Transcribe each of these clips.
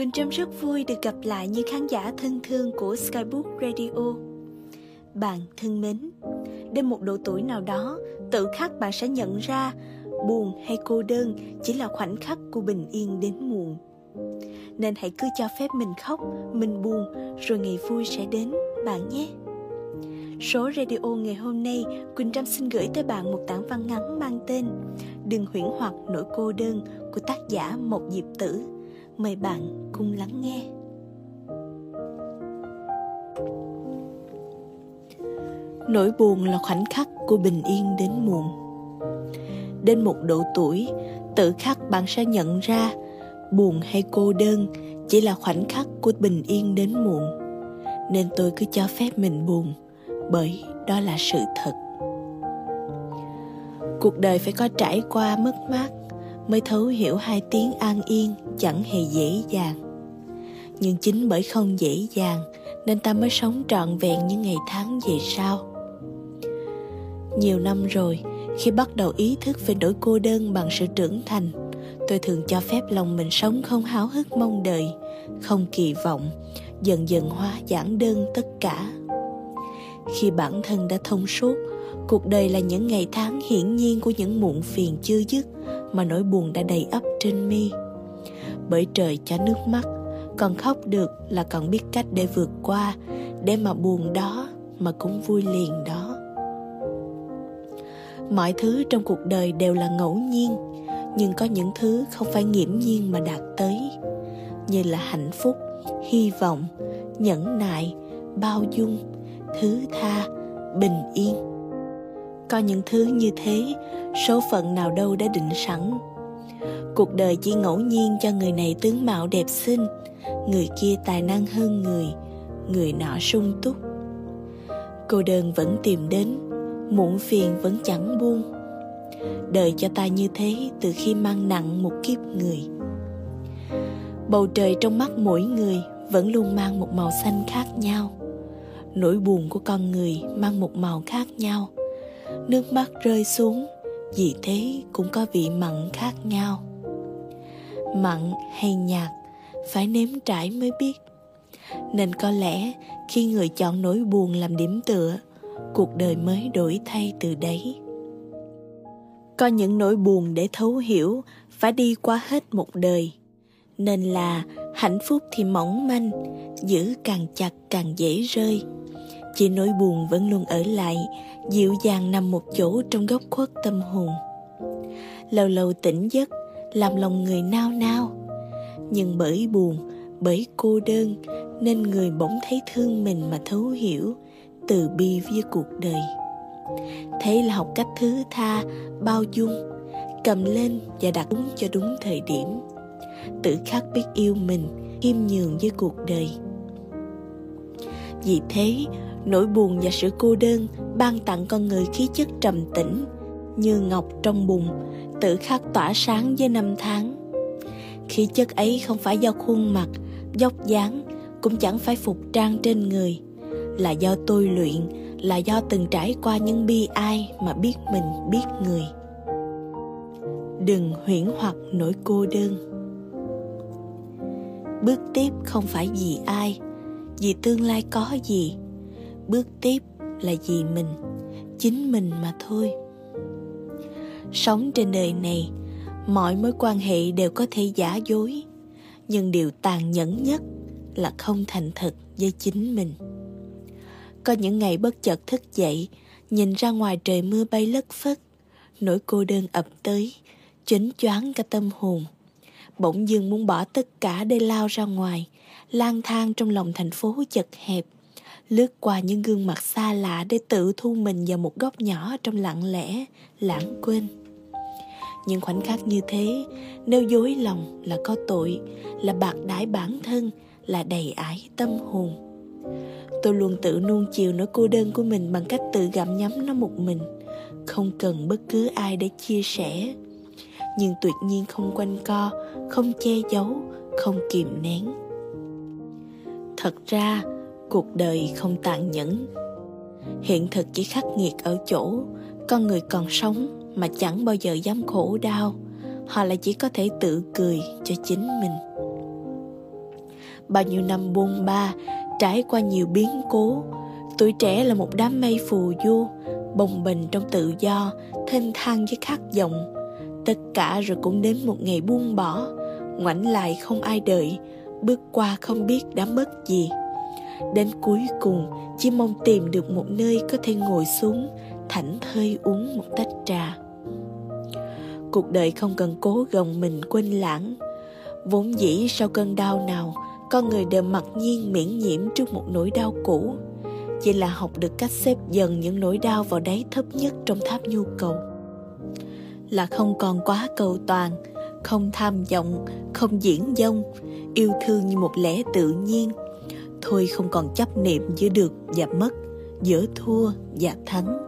Quỳnh Trâm rất vui được gặp lại những khán giả thân thương của Skybook Radio. Bạn thân mến, đến một độ tuổi nào đó, tự khắc bạn sẽ nhận ra buồn hay cô đơn chỉ là khoảnh khắc của bình yên đến muộn. Nên hãy cứ cho phép mình khóc, mình buồn, rồi ngày vui sẽ đến, bạn nhé. Số radio ngày hôm nay, Quỳnh Trâm xin gửi tới bạn một tảng văn ngắn mang tên Đừng huyễn hoặc nỗi cô đơn của tác giả Một Diệp Tử. Mời bạn cùng lắng nghe. Nỗi buồn là khoảnh khắc của bình yên đến muộn. Đến một độ tuổi, tự khắc bạn sẽ nhận ra buồn hay cô đơn chỉ là khoảnh khắc của bình yên đến muộn. Nên tôi cứ cho phép mình buồn bởi đó là sự thật cuộc đời phải có trải qua mất mát mới thấu hiểu hai tiếng an yên chẳng hề dễ dàng. Nhưng chính bởi không dễ dàng, nên ta mới sống trọn vẹn những ngày tháng về sau. Nhiều năm rồi, khi bắt đầu ý thức về nỗi cô đơn bằng sự trưởng thành, tôi thường cho phép lòng mình sống không háo hức mong đợi, không kỳ vọng, dần dần hóa giản đơn tất cả. Khi bản thân đã thông suốt, cuộc đời là những ngày tháng hiển nhiên của những muộn phiền chưa dứt mà nỗi buồn đã đầy ấp trên mi. Bởi trời cho nước mắt, còn khóc được là còn biết cách để vượt qua, để mà buồn đó mà cũng vui liền đó. Mọi thứ trong cuộc đời đều là ngẫu nhiên, nhưng có những thứ không phải nghiễm nhiên mà đạt tới, như là hạnh phúc, hy vọng, nhẫn nại, bao dung, thứ tha, bình yên có những thứ như thế, số phận nào đâu đã định sẵn. Cuộc đời chỉ ngẫu nhiên cho người này tướng mạo đẹp xinh, người kia tài năng hơn người người nọ sung túc. Cô đơn vẫn tìm đến, muộn phiền vẫn chẳng buông. Đời cho ta như thế từ khi mang nặng một kiếp người. Bầu trời trong mắt mỗi người vẫn luôn mang một màu xanh khác nhau. Nỗi buồn của con người mang một màu khác nhau nước mắt rơi xuống, vì thế cũng có vị mặn khác nhau. Mặn hay nhạt, phải nếm trải mới biết. Nên có lẽ khi người chọn nỗi buồn làm điểm tựa, cuộc đời mới đổi thay từ đấy. Có những nỗi buồn để thấu hiểu, phải đi qua hết một đời. Nên là hạnh phúc thì mỏng manh, giữ càng chặt càng dễ rơi chỉ nỗi buồn vẫn luôn ở lại, dịu dàng nằm một chỗ trong góc khuất tâm hồn. Lâu lâu tỉnh giấc, làm lòng người nao nao. Nhưng bởi buồn, bởi cô đơn, nên người bỗng thấy thương mình mà thấu hiểu, từ bi với cuộc đời. Thế là học cách thứ tha, bao dung, cầm lên và đặt đúng cho đúng thời điểm. Tự khắc biết yêu mình, khiêm nhường với cuộc đời. Vì thế nỗi buồn và sự cô đơn ban tặng con người khí chất trầm tĩnh như ngọc trong bùn, tự khắc tỏa sáng với năm tháng. Khí chất ấy không phải do khuôn mặt, dốc dáng, cũng chẳng phải phục trang trên người. Là do tôi luyện, là do từng trải qua những bi ai mà biết mình, biết người. Đừng huyễn hoặc nỗi cô đơn. Bước tiếp không phải vì ai, vì tương lai có gì bước tiếp là vì mình, chính mình mà thôi. Sống trên đời này, mọi mối quan hệ đều có thể giả dối, nhưng điều tàn nhẫn nhất là không thành thật với chính mình. Có những ngày bất chợt thức dậy, nhìn ra ngoài trời mưa bay lất phất, nỗi cô đơn ập tới chấn choáng cả tâm hồn. Bỗng dưng muốn bỏ tất cả để lao ra ngoài, lang thang trong lòng thành phố chật hẹp lướt qua những gương mặt xa lạ để tự thu mình vào một góc nhỏ trong lặng lẽ, lãng quên. Những khoảnh khắc như thế, nếu dối lòng là có tội, là bạc đãi bản thân, là đầy ải tâm hồn. Tôi luôn tự nuông chiều nỗi cô đơn của mình bằng cách tự gặm nhấm nó một mình, không cần bất cứ ai để chia sẻ. Nhưng tuyệt nhiên không quanh co, không che giấu, không kìm nén. Thật ra cuộc đời không tàn nhẫn. Hiện thực chỉ khắc nghiệt ở chỗ, con người còn sống mà chẳng bao giờ dám khổ đau. Họ lại chỉ có thể tự cười cho chính mình. Bao nhiêu năm buông ba, trải qua nhiều biến cố, tuổi trẻ là một đám mây phù du, bồng bềnh trong tự do, thênh thang với khát vọng. Tất cả rồi cũng đến một ngày buông bỏ, ngoảnh lại không ai đợi, bước qua không biết đã mất gì đến cuối cùng, chỉ mong tìm được một nơi có thể ngồi xuống, thảnh thơi uống một tách trà. Cuộc đời không cần cố gồng mình quên lãng. Vốn dĩ sau cơn đau nào, con người đều mặc nhiên miễn nhiễm trước một nỗi đau cũ. Chỉ là học được cách xếp dần những nỗi đau vào đáy thấp nhất trong tháp nhu cầu. Là không còn quá cầu toàn, không tham vọng, không diễn dông, yêu thương như một lẽ tự nhiên thôi không còn chấp niệm giữa được và mất, giữa thua và thắng.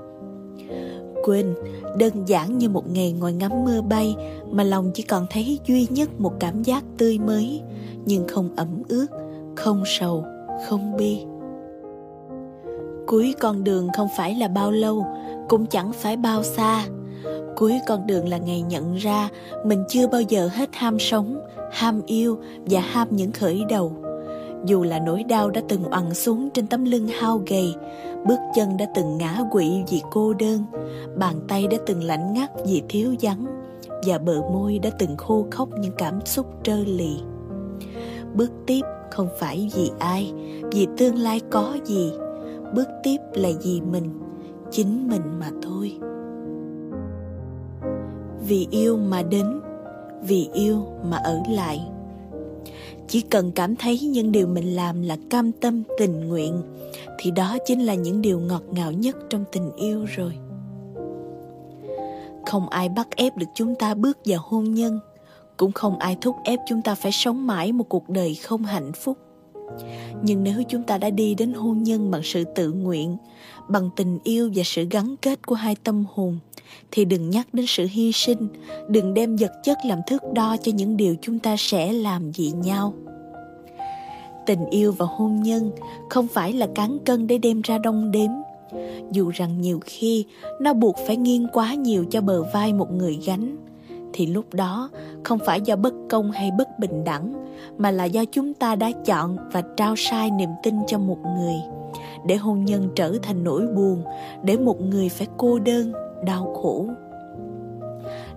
Quên, đơn giản như một ngày ngồi ngắm mưa bay mà lòng chỉ còn thấy duy nhất một cảm giác tươi mới, nhưng không ẩm ướt, không sầu, không bi. Cuối con đường không phải là bao lâu, cũng chẳng phải bao xa. Cuối con đường là ngày nhận ra mình chưa bao giờ hết ham sống, ham yêu và ham những khởi đầu dù là nỗi đau đã từng oằn xuống trên tấm lưng hao gầy, bước chân đã từng ngã quỵ vì cô đơn, bàn tay đã từng lạnh ngắt vì thiếu vắng, và bờ môi đã từng khô khóc những cảm xúc trơ lì. Bước tiếp không phải vì ai, vì tương lai có gì. Bước tiếp là vì mình, chính mình mà thôi. Vì yêu mà đến, vì yêu mà ở lại chỉ cần cảm thấy những điều mình làm là cam tâm, tình nguyện, thì đó chính là những điều ngọt ngào nhất trong tình yêu rồi. Không ai bắt ép được chúng ta bước vào hôn nhân, cũng không ai thúc ép chúng ta phải sống mãi một cuộc đời không hạnh phúc nhưng nếu chúng ta đã đi đến hôn nhân bằng sự tự nguyện, bằng tình yêu và sự gắn kết của hai tâm hồn, thì đừng nhắc đến sự hy sinh, đừng đem vật chất làm thước đo cho những điều chúng ta sẽ làm vì nhau. Tình yêu và hôn nhân không phải là cán cân để đem ra đong đếm. Dù rằng nhiều khi nó buộc phải nghiêng quá nhiều cho bờ vai một người gánh thì lúc đó không phải do bất công hay bất bình đẳng, mà là do chúng ta đã chọn và trao sai niềm tin cho một người, để hôn nhân trở thành nỗi buồn, để một người phải cô đơn, đau khổ.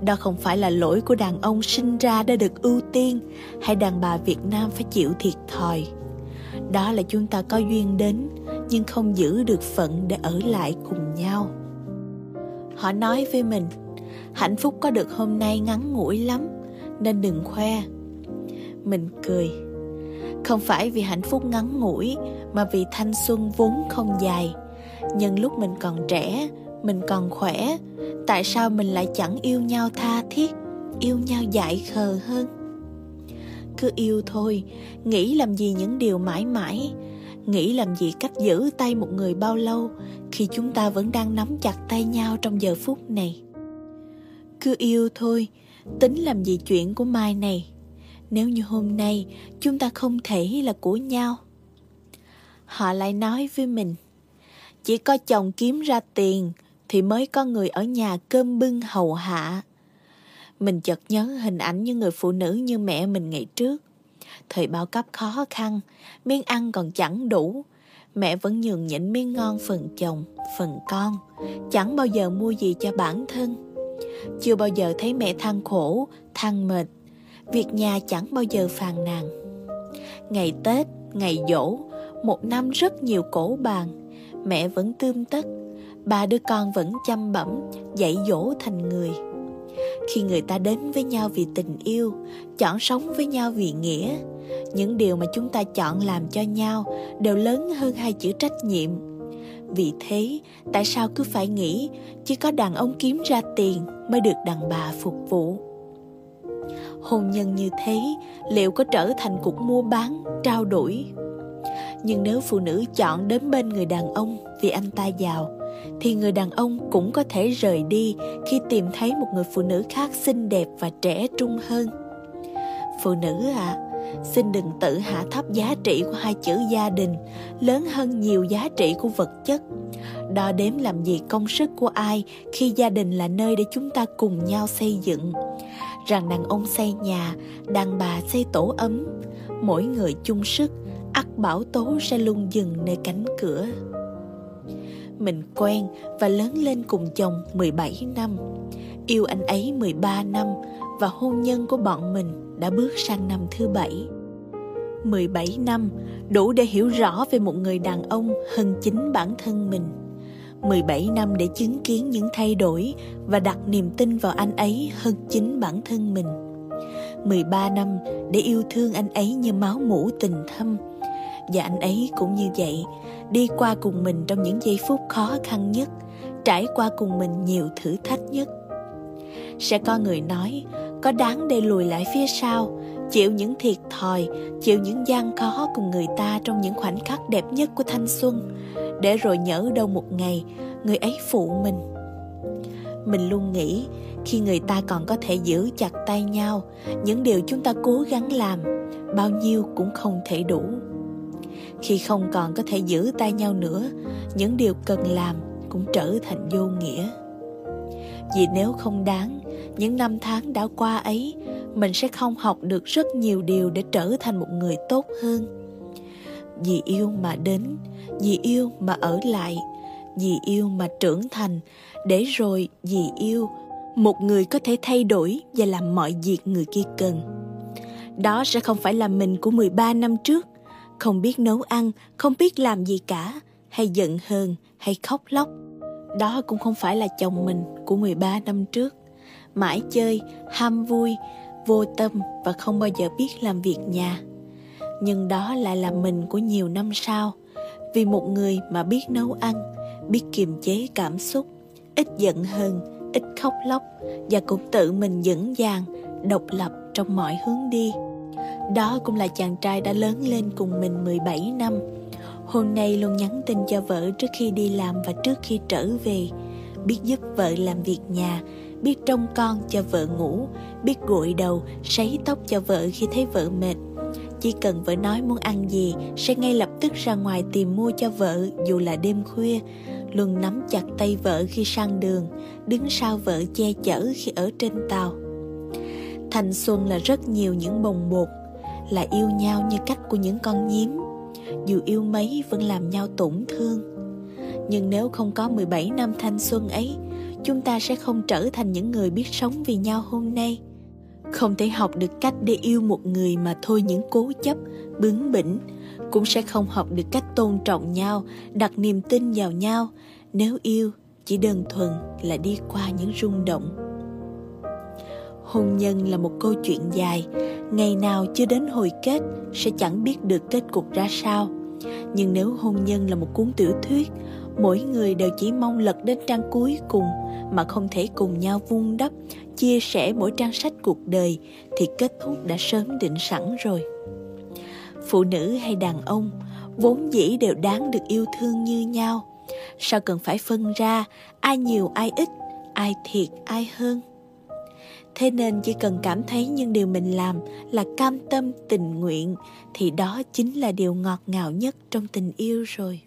Đó không phải là lỗi của đàn ông sinh ra đã được ưu tiên, hay đàn bà việt nam phải chịu thiệt thòi. Đó là chúng ta có duyên đến, nhưng không giữ được phận để ở lại cùng nhau. Họ nói với mình hạnh phúc có được hôm nay ngắn ngủi lắm, nên đừng khoe. Mình cười. Không phải vì hạnh phúc ngắn ngủi, mà vì thanh xuân vốn không dài. Nhân lúc mình còn trẻ, mình còn khỏe, tại sao mình lại chẳng yêu nhau tha thiết, yêu nhau dại khờ hơn? Cứ yêu thôi, nghĩ làm gì những điều mãi mãi, nghĩ làm gì cách giữ tay một người bao lâu khi chúng ta vẫn đang nắm chặt tay nhau trong giờ phút này cứ yêu thôi. Tính làm gì chuyện của mai này? Nếu như hôm nay chúng ta không thể là của nhau. Họ lại nói với mình, chỉ có chồng kiếm ra tiền thì mới có người ở nhà cơm bưng hầu hạ. Mình chợt nhớ hình ảnh những người phụ nữ như mẹ mình ngày trước. Thời bao cấp khó khăn, miếng ăn còn chẳng đủ. Mẹ vẫn nhường nhịn miếng ngon phần chồng, phần con, chẳng bao giờ mua gì cho bản thân chưa bao giờ thấy mẹ than khổ, than mệt. Việc nhà chẳng bao giờ phàn nàn. Ngày tết, ngày dỗ một năm rất nhiều cổ bàn. Mẹ vẫn tươm tất, ba đứa con vẫn chăm bẩm, dạy dỗ thành người. Khi người ta đến với nhau vì tình yêu, chọn sống với nhau vì nghĩa, những điều mà chúng ta chọn làm cho nhau đều lớn hơn hai chữ trách nhiệm vì thế, tại sao cứ phải nghĩ chỉ có đàn ông kiếm ra tiền mới được đàn bà phục vụ? Hôn nhân như thế, liệu có trở thành cuộc mua bán, trao đổi? Nhưng nếu phụ nữ chọn đến bên người đàn ông vì anh ta giàu, thì người đàn ông cũng có thể rời đi khi tìm thấy một người phụ nữ khác xinh đẹp và trẻ trung hơn. Phụ nữ à xin đừng tự hạ thấp giá trị của hai chữ gia đình, lớn hơn nhiều giá trị của vật chất. Đo đếm làm gì công sức của ai khi gia đình là nơi để chúng ta cùng nhau xây dựng. Rằng đàn ông xây nhà, đàn bà xây tổ ấm. Mỗi người chung sức, ắt bảo tố sẽ luôn dừng nơi cánh cửa. Mình quen và lớn lên cùng chồng 17 năm. Yêu anh ấy 13 năm và hôn nhân của bọn mình đã bước sang năm thứ bảy. 17 năm đủ để hiểu rõ về một người đàn ông hơn chính bản thân mình. 17 năm để chứng kiến những thay đổi và đặt niềm tin vào anh ấy hơn chính bản thân mình. 13 năm để yêu thương anh ấy như máu mủ tình thâm. Và anh ấy cũng như vậy, đi qua cùng mình trong những giây phút khó khăn nhất, trải qua cùng mình nhiều thử thách nhất. Sẽ có người nói có đáng để lùi lại phía sau, chịu những thiệt thòi, chịu những gian khó cùng người ta trong những khoảnh khắc đẹp nhất của thanh xuân, để rồi nhỡ đâu một ngày người ấy phụ mình. Mình luôn nghĩ, khi người ta còn có thể giữ chặt tay nhau, những điều chúng ta cố gắng làm, bao nhiêu cũng không thể đủ. Khi không còn có thể giữ tay nhau nữa, những điều cần làm cũng trở thành vô nghĩa. Vì nếu không đáng những năm tháng đã qua ấy, mình sẽ không học được rất nhiều điều để trở thành một người tốt hơn. Vì yêu mà đến vì yêu mà ở lại vì yêu mà trưởng thành, để rồi vì yêu một người có thể thay đổi và làm mọi việc người kia cần. Đó sẽ không phải là mình của 13 năm trước. Không biết nấu ăn, không biết làm gì cả, hay giận hờn, hay khóc lóc. Đó cũng không phải là chồng mình của 13 năm trước mãi chơi, ham vui, vô tâm và không bao giờ biết làm việc nhà. Nhưng đó lại là mình của nhiều năm sau. Vì một người mà biết nấu ăn, biết kiềm chế cảm xúc, ít giận hơn ít khóc lóc và cũng tự mình vững vàng, độc lập trong mọi hướng đi. Đó cũng là chàng trai đã lớn lên cùng mình 17 năm. Hôm nay luôn nhắn tin cho vợ trước khi đi làm và trước khi trở về, Biết giúp vợ làm việc nhà Biết trông con cho vợ ngủ Biết gội đầu, sấy tóc cho vợ khi thấy vợ mệt. Chỉ cần vợ nói muốn ăn gì Sẽ ngay lập tức ra ngoài tìm mua cho vợ dù là đêm khuya. Luôn nắm chặt tay vợ khi sang đường Đứng sau vợ che chở khi ở trên tàu. Thành xuân là rất nhiều những bồng bột Là yêu nhau như cách của những con nhím. Dù yêu mấy vẫn làm nhau tổn thương. Nhưng nếu không có 17 năm thanh xuân ấy Chúng ta sẽ không trở thành những người biết sống vì nhau hôm nay. Không thể học được cách để yêu một người mà thôi những cố chấp, bướng bỉnh. Cũng sẽ không học được cách tôn trọng nhau, đặt niềm tin vào nhau. Nếu yêu chỉ đơn thuần là đi qua những rung động. Hôn nhân là một câu chuyện dài. Ngày nào chưa đến hồi kết sẽ chẳng biết được kết cục ra sao. Nhưng nếu hôn nhân là một cuốn tiểu thuyết mỗi người đều chỉ mong lật đến trang cuối cùng mà không thể cùng nhau vun đắp, chia sẻ mỗi trang sách cuộc đời thì kết thúc đã sớm định sẵn rồi. Phụ nữ hay đàn ông vốn dĩ đều đáng được yêu thương như nhau. Sao cần phải phân ra ai nhiều, ai ít, ai thiệt, ai hơn? Thế nên chỉ cần cảm thấy những điều mình làm là cam tâm, tình nguyện thì đó chính là điều ngọt ngào nhất trong tình yêu rồi.